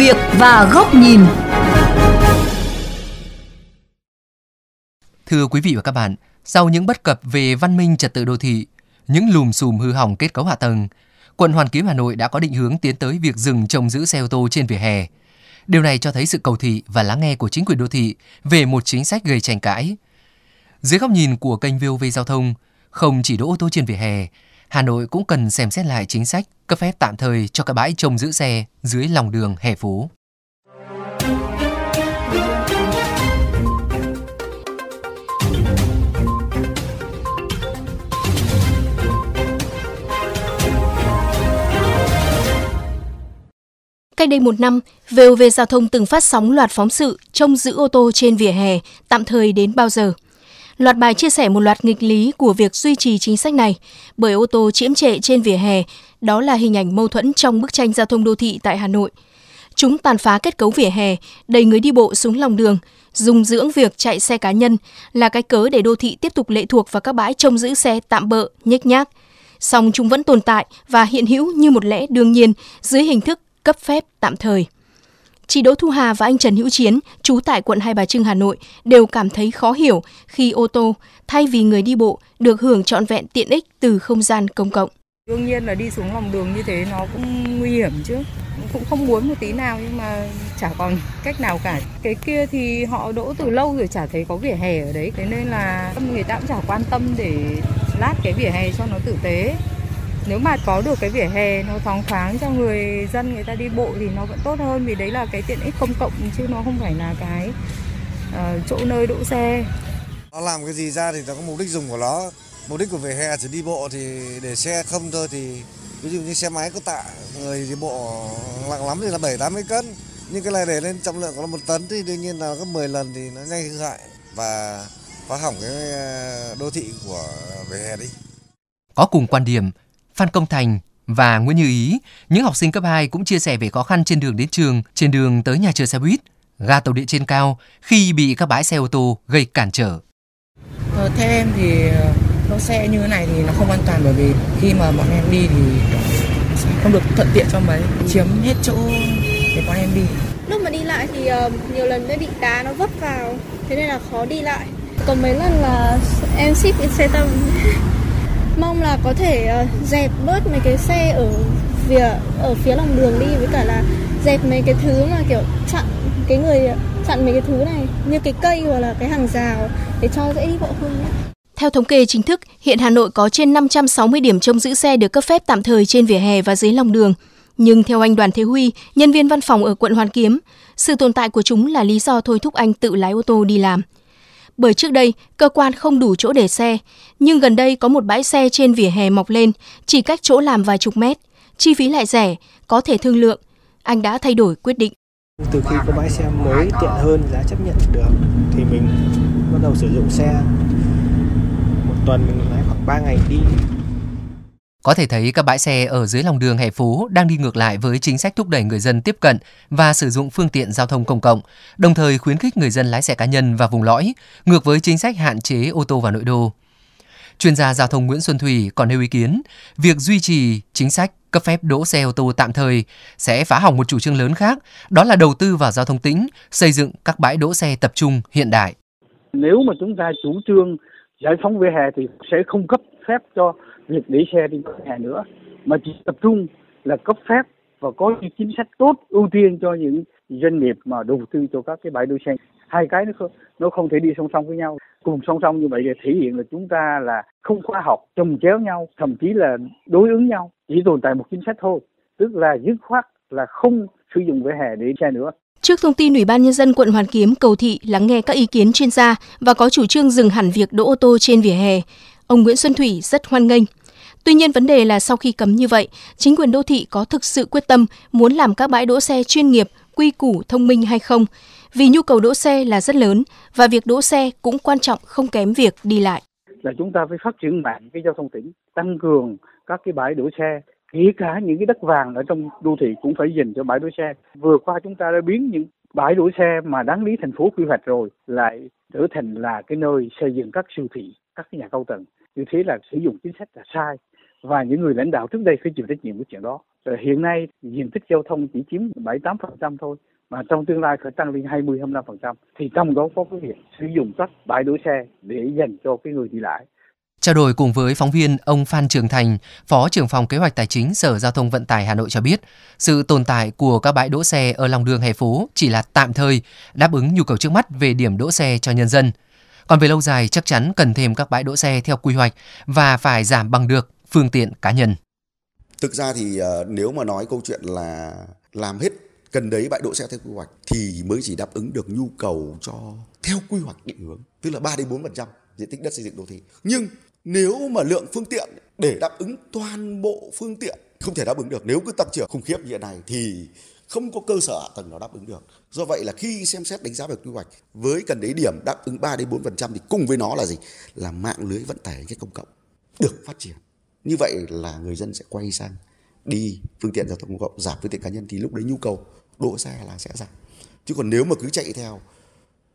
việc và góc nhìn. Thưa quý vị và các bạn, sau những bất cập về văn minh trật tự đô thị, những lùm xùm hư hỏng kết cấu hạ tầng, quận Hoàn Kiếm Hà Nội đã có định hướng tiến tới việc dừng trồng giữ xe ô tô trên vỉa hè. Điều này cho thấy sự cầu thị và lắng nghe của chính quyền đô thị về một chính sách gây tranh cãi. Dưới góc nhìn của kênh VOV Giao thông, không chỉ đỗ ô tô trên vỉa hè, Hà Nội cũng cần xem xét lại chính sách cấp phép tạm thời cho các bãi trông giữ xe dưới lòng đường hè phố. Cách đây một năm, VOV Giao thông từng phát sóng loạt phóng sự trông giữ ô tô trên vỉa hè, tạm thời đến bao giờ. Loạt bài chia sẻ một loạt nghịch lý của việc duy trì chính sách này, bởi ô tô chiếm trệ trên vỉa hè, đó là hình ảnh mâu thuẫn trong bức tranh giao thông đô thị tại Hà Nội. Chúng tàn phá kết cấu vỉa hè, đầy người đi bộ xuống lòng đường, dùng dưỡng việc chạy xe cá nhân là cái cớ để đô thị tiếp tục lệ thuộc vào các bãi trông giữ xe tạm bợ, nhếch nhác. Song chúng vẫn tồn tại và hiện hữu như một lẽ đương nhiên dưới hình thức cấp phép tạm thời. Chị Đỗ Thu Hà và anh Trần Hữu Chiến, trú tại quận Hai Bà Trưng, Hà Nội, đều cảm thấy khó hiểu khi ô tô, thay vì người đi bộ, được hưởng trọn vẹn tiện ích từ không gian công cộng. Đương nhiên là đi xuống lòng đường như thế nó cũng nguy hiểm chứ. Cũng không muốn một tí nào nhưng mà chả còn cách nào cả. Cái kia thì họ đỗ từ lâu rồi chả thấy có vỉa hè ở đấy. Thế nên là người ta cũng chả quan tâm để lát cái vỉa hè cho nó tử tế nếu mà có được cái vỉa hè nó thoáng thoáng cho người dân người ta đi bộ thì nó vẫn tốt hơn vì đấy là cái tiện ích công cộng chứ nó không phải là cái uh, chỗ nơi đỗ xe. Nó làm cái gì ra thì nó có mục đích dùng của nó. Mục đích của vỉa hè chỉ đi bộ thì để xe không thôi thì ví dụ như xe máy có tạ người đi bộ nặng lắm thì là bảy tám mươi cân. Nhưng cái này để lên trọng lượng của nó một tấn thì đương nhiên là có 10 lần thì nó nhanh hư hại và phá hỏng cái ờ, đô thị của vỉa hè đi. Có cùng quan điểm, Phan Công Thành và Nguyễn Như Ý, những học sinh cấp 2 cũng chia sẻ về khó khăn trên đường đến trường, trên đường tới nhà chờ xe buýt, ga tàu điện trên cao khi bị các bãi xe ô tô gây cản trở. Ờ, theo em thì ờ, đỗ xe như thế này thì nó không an toàn bởi vì khi mà bọn em đi thì không được thuận tiện cho mấy chiếm hết chỗ để bọn em đi. Lúc mà đi lại thì uh, nhiều lần mới bị đá nó vấp vào thế nên là khó đi lại. Còn mấy lần là em ship cái xe tâm mong là có thể uh, dẹp bớt mấy cái xe ở phía ở phía lòng đường đi với cả là dẹp mấy cái thứ mà kiểu chặn cái người chặn mấy cái thứ này như cái cây hoặc là cái hàng rào để cho dễ đi bộ hơn. Theo thống kê chính thức, hiện Hà Nội có trên 560 điểm trông giữ xe được cấp phép tạm thời trên vỉa hè và dưới lòng đường. Nhưng theo anh Đoàn Thế Huy, nhân viên văn phòng ở quận Hoàn Kiếm, sự tồn tại của chúng là lý do thôi thúc anh tự lái ô tô đi làm bởi trước đây cơ quan không đủ chỗ để xe, nhưng gần đây có một bãi xe trên vỉa hè mọc lên, chỉ cách chỗ làm vài chục mét, chi phí lại rẻ, có thể thương lượng. Anh đã thay đổi quyết định. Từ khi có bãi xe mới tiện hơn, giá chấp nhận được thì mình bắt đầu sử dụng xe. Một tuần mình lái khoảng 3 ngày đi có thể thấy các bãi xe ở dưới lòng đường hè phố đang đi ngược lại với chính sách thúc đẩy người dân tiếp cận và sử dụng phương tiện giao thông công cộng, đồng thời khuyến khích người dân lái xe cá nhân và vùng lõi, ngược với chính sách hạn chế ô tô vào nội đô. Chuyên gia giao thông Nguyễn Xuân Thủy còn nêu ý kiến, việc duy trì chính sách cấp phép đỗ xe ô tô tạm thời sẽ phá hỏng một chủ trương lớn khác, đó là đầu tư vào giao thông tĩnh, xây dựng các bãi đỗ xe tập trung hiện đại. Nếu mà chúng ta chủ trương giải phóng vỉa hè thì sẽ không cấp phép cho việc để xe trên vỉa hè nữa. Mà chỉ tập trung là cấp phép và có những chính sách tốt ưu tiên cho những doanh nghiệp mà đầu tư cho các cái bãi đỗ xe. Hai cái nó không, nó không thể đi song song với nhau. Cùng song song như vậy để thể hiện là chúng ta là không khoa học trồng chéo nhau thậm chí là đối ứng nhau. Chỉ tồn tại một chính sách thôi tức là dứt khoát là không sử dụng vỉa hè để xe nữa. Trước thông tin Ủy ban Nhân dân quận Hoàn Kiếm cầu thị lắng nghe các ý kiến chuyên gia và có chủ trương dừng hẳn việc đỗ ô tô trên vỉa hè, ông Nguyễn Xuân Thủy rất hoan nghênh. Tuy nhiên vấn đề là sau khi cấm như vậy, chính quyền đô thị có thực sự quyết tâm muốn làm các bãi đỗ xe chuyên nghiệp, quy củ, thông minh hay không? Vì nhu cầu đỗ xe là rất lớn và việc đỗ xe cũng quan trọng không kém việc đi lại. Là chúng ta phải phát triển mạnh cái giao thông tỉnh, tăng cường các cái bãi đỗ xe kể cả những cái đất vàng ở trong đô thị cũng phải dành cho bãi đỗ xe. Vừa qua chúng ta đã biến những bãi đỗ xe mà đáng lý thành phố quy hoạch rồi lại trở thành là cái nơi xây dựng các siêu thị, các cái nhà cao tầng. Như thế là sử dụng chính sách là sai và những người lãnh đạo trước đây phải chịu trách nhiệm của chuyện đó hiện nay diện tích giao thông chỉ chiếm 7-8% thôi mà trong tương lai phải tăng lên 20-25% thì trong đó có cái việc sử dụng các bãi đỗ xe để dành cho cái người đi lại. Trao đổi cùng với phóng viên, ông Phan Trường Thành, Phó trưởng phòng kế hoạch tài chính Sở Giao thông Vận tải Hà Nội cho biết, sự tồn tại của các bãi đỗ xe ở lòng đường hè phố chỉ là tạm thời, đáp ứng nhu cầu trước mắt về điểm đỗ xe cho nhân dân. Còn về lâu dài chắc chắn cần thêm các bãi đỗ xe theo quy hoạch và phải giảm bằng được phương tiện cá nhân. Thực ra thì ờ, nếu mà nói câu chuyện là làm hết cần đấy bãi đỗ xe theo quy hoạch thì mới chỉ đáp ứng được nhu cầu cho theo quy hoạch định hướng, tức là 3 đến 4% diện tích đất xây dựng đô thị. Nhưng nếu mà lượng phương tiện để đáp ứng toàn bộ phương tiện không thể đáp ứng được, nếu cứ tăng trưởng khủng khiếp như hiện nay thì không có cơ sở hạ tầng nào đáp ứng được. Do vậy là khi xem xét đánh giá về quy hoạch với cần đấy điểm đáp ứng 3 đến 4% thì cùng với nó là gì? Là mạng lưới vận tải cái công cộng được phát triển. Như vậy là người dân sẽ quay sang đi phương tiện giao thông công cộng, giảm phương tiện cá nhân thì lúc đấy nhu cầu đỗ xe là sẽ giảm. Chứ còn nếu mà cứ chạy theo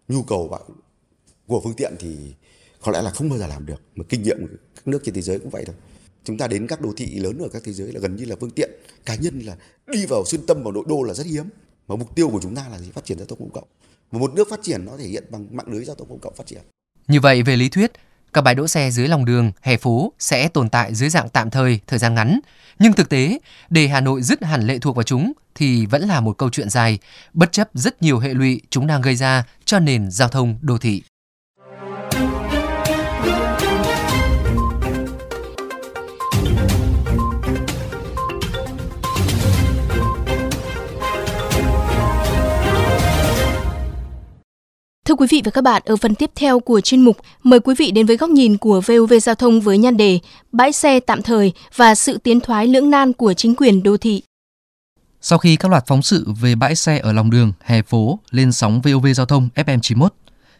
nhu cầu của phương tiện thì có lẽ là không bao giờ làm được mà kinh nghiệm của các nước trên thế giới cũng vậy thôi. Chúng ta đến các đô thị lớn ở các thế giới là gần như là phương tiện cá nhân là đi vào xuyên tâm vào nội đô là rất hiếm. Mà mục tiêu của chúng ta là gì? Phát triển giao thông công cộng. Và một nước phát triển nó thể hiện bằng mạng lưới giao thông công cộng phát triển. Như vậy về lý thuyết các bãi đỗ xe dưới lòng đường, hè phố sẽ tồn tại dưới dạng tạm thời, thời gian ngắn. Nhưng thực tế, để Hà Nội dứt hẳn lệ thuộc vào chúng thì vẫn là một câu chuyện dài, bất chấp rất nhiều hệ lụy chúng đang gây ra cho nền giao thông đô thị. Thưa quý vị và các bạn, ở phần tiếp theo của chuyên mục, mời quý vị đến với góc nhìn của VOV Giao thông với nhan đề Bãi xe tạm thời và sự tiến thoái lưỡng nan của chính quyền đô thị. Sau khi các loạt phóng sự về bãi xe ở lòng đường, hè phố lên sóng VOV Giao thông FM91,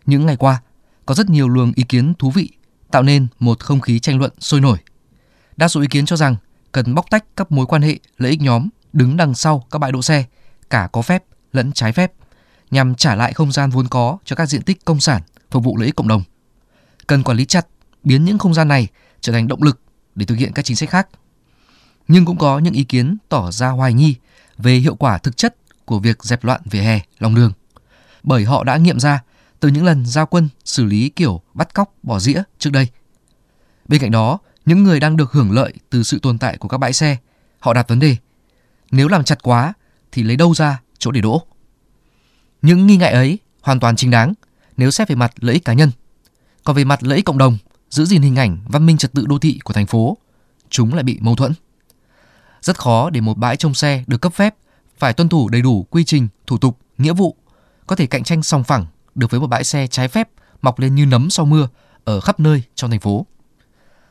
những ngày qua có rất nhiều luồng ý kiến thú vị, tạo nên một không khí tranh luận sôi nổi. Đa số ý kiến cho rằng cần bóc tách các mối quan hệ lợi ích nhóm đứng đằng sau các bãi đỗ xe, cả có phép lẫn trái phép – nhằm trả lại không gian vốn có cho các diện tích công sản phục vụ lợi ích cộng đồng. Cần quản lý chặt, biến những không gian này trở thành động lực để thực hiện các chính sách khác. Nhưng cũng có những ý kiến tỏ ra hoài nghi về hiệu quả thực chất của việc dẹp loạn vỉa hè, lòng đường. Bởi họ đã nghiệm ra từ những lần giao quân xử lý kiểu bắt cóc, bỏ dĩa trước đây. Bên cạnh đó, những người đang được hưởng lợi từ sự tồn tại của các bãi xe, họ đặt vấn đề. Nếu làm chặt quá thì lấy đâu ra chỗ để đỗ? Những nghi ngại ấy hoàn toàn chính đáng nếu xét về mặt lợi ích cá nhân. Còn về mặt lợi ích cộng đồng, giữ gìn hình ảnh văn minh trật tự đô thị của thành phố, chúng lại bị mâu thuẫn. Rất khó để một bãi trông xe được cấp phép phải tuân thủ đầy đủ quy trình, thủ tục, nghĩa vụ, có thể cạnh tranh song phẳng được với một bãi xe trái phép mọc lên như nấm sau mưa ở khắp nơi trong thành phố.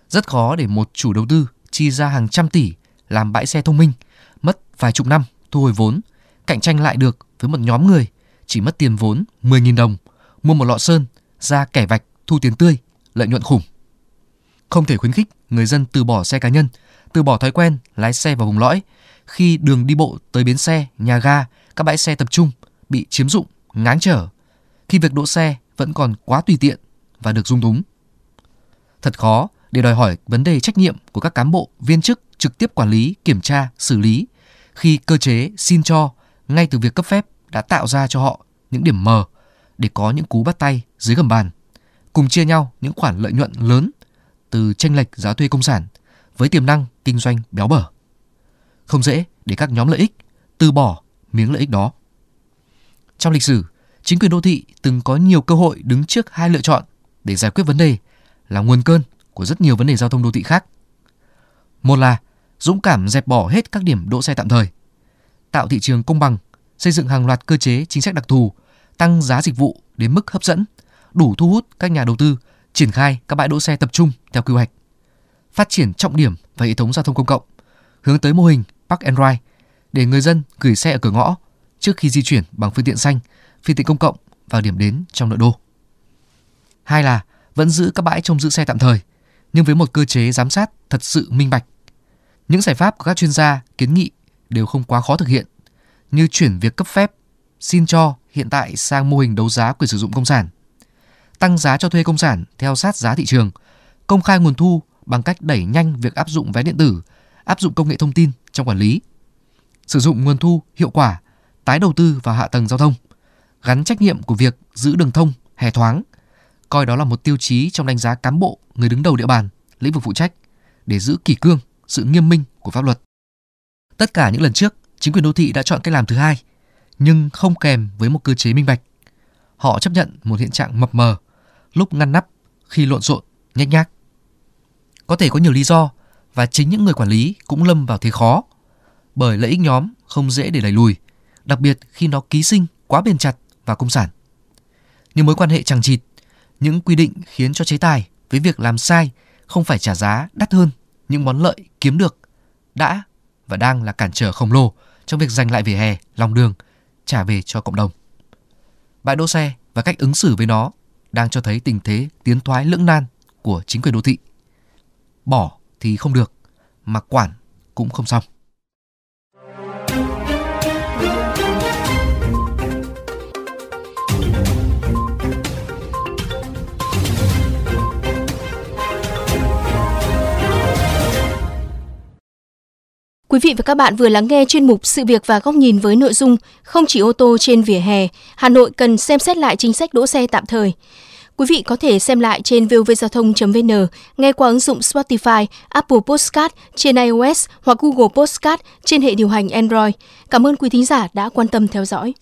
Rất khó để một chủ đầu tư chi ra hàng trăm tỷ làm bãi xe thông minh, mất vài chục năm thu hồi vốn, cạnh tranh lại được với một nhóm người chỉ mất tiền vốn 10.000 đồng, mua một lọ sơn, ra kẻ vạch, thu tiền tươi, lợi nhuận khủng. Không thể khuyến khích người dân từ bỏ xe cá nhân, từ bỏ thói quen lái xe vào vùng lõi khi đường đi bộ tới bến xe, nhà ga, các bãi xe tập trung bị chiếm dụng, ngáng trở, khi việc đỗ xe vẫn còn quá tùy tiện và được dung túng. Thật khó để đòi hỏi vấn đề trách nhiệm của các cán bộ, viên chức trực tiếp quản lý, kiểm tra, xử lý khi cơ chế xin cho ngay từ việc cấp phép đã tạo ra cho họ những điểm mờ để có những cú bắt tay dưới gầm bàn, cùng chia nhau những khoản lợi nhuận lớn từ tranh lệch giá thuê công sản với tiềm năng kinh doanh béo bở. Không dễ để các nhóm lợi ích từ bỏ miếng lợi ích đó. Trong lịch sử, chính quyền đô thị từng có nhiều cơ hội đứng trước hai lựa chọn để giải quyết vấn đề là nguồn cơn của rất nhiều vấn đề giao thông đô thị khác. Một là dũng cảm dẹp bỏ hết các điểm đỗ xe tạm thời, tạo thị trường công bằng xây dựng hàng loạt cơ chế chính sách đặc thù, tăng giá dịch vụ đến mức hấp dẫn, đủ thu hút các nhà đầu tư triển khai các bãi đỗ xe tập trung theo quy hoạch, phát triển trọng điểm và hệ thống giao thông công cộng, hướng tới mô hình Park and Ride để người dân gửi xe ở cửa ngõ trước khi di chuyển bằng phương tiện xanh, phương tiện công cộng vào điểm đến trong nội đô. Hai là vẫn giữ các bãi trông giữ xe tạm thời, nhưng với một cơ chế giám sát thật sự minh bạch. Những giải pháp của các chuyên gia kiến nghị đều không quá khó thực hiện như chuyển việc cấp phép, xin cho hiện tại sang mô hình đấu giá quyền sử dụng công sản, tăng giá cho thuê công sản theo sát giá thị trường, công khai nguồn thu bằng cách đẩy nhanh việc áp dụng vé điện tử, áp dụng công nghệ thông tin trong quản lý, sử dụng nguồn thu hiệu quả, tái đầu tư vào hạ tầng giao thông, gắn trách nhiệm của việc giữ đường thông, hè thoáng, coi đó là một tiêu chí trong đánh giá cán bộ, người đứng đầu địa bàn, lĩnh vực phụ trách để giữ kỷ cương, sự nghiêm minh của pháp luật. Tất cả những lần trước, chính quyền đô thị đã chọn cách làm thứ hai, nhưng không kèm với một cơ chế minh bạch. Họ chấp nhận một hiện trạng mập mờ, lúc ngăn nắp, khi lộn xộn, nhách nhác. Có thể có nhiều lý do và chính những người quản lý cũng lâm vào thế khó bởi lợi ích nhóm không dễ để đẩy lùi, đặc biệt khi nó ký sinh quá bền chặt và công sản. Những mối quan hệ chẳng chịt, những quy định khiến cho chế tài với việc làm sai không phải trả giá đắt hơn những món lợi kiếm được đã và đang là cản trở khổng lồ trong việc giành lại vỉa hè, lòng đường, trả về cho cộng đồng. Bãi đỗ xe và cách ứng xử với nó đang cho thấy tình thế tiến thoái lưỡng nan của chính quyền đô thị. Bỏ thì không được, mà quản cũng không xong. Quý vị và các bạn vừa lắng nghe chuyên mục Sự việc và góc nhìn với nội dung Không chỉ ô tô trên vỉa hè, Hà Nội cần xem xét lại chính sách đỗ xe tạm thời. Quý vị có thể xem lại trên vovgiao thông.vn, nghe qua ứng dụng Spotify, Apple Podcast trên iOS hoặc Google Podcast trên hệ điều hành Android. Cảm ơn quý thính giả đã quan tâm theo dõi.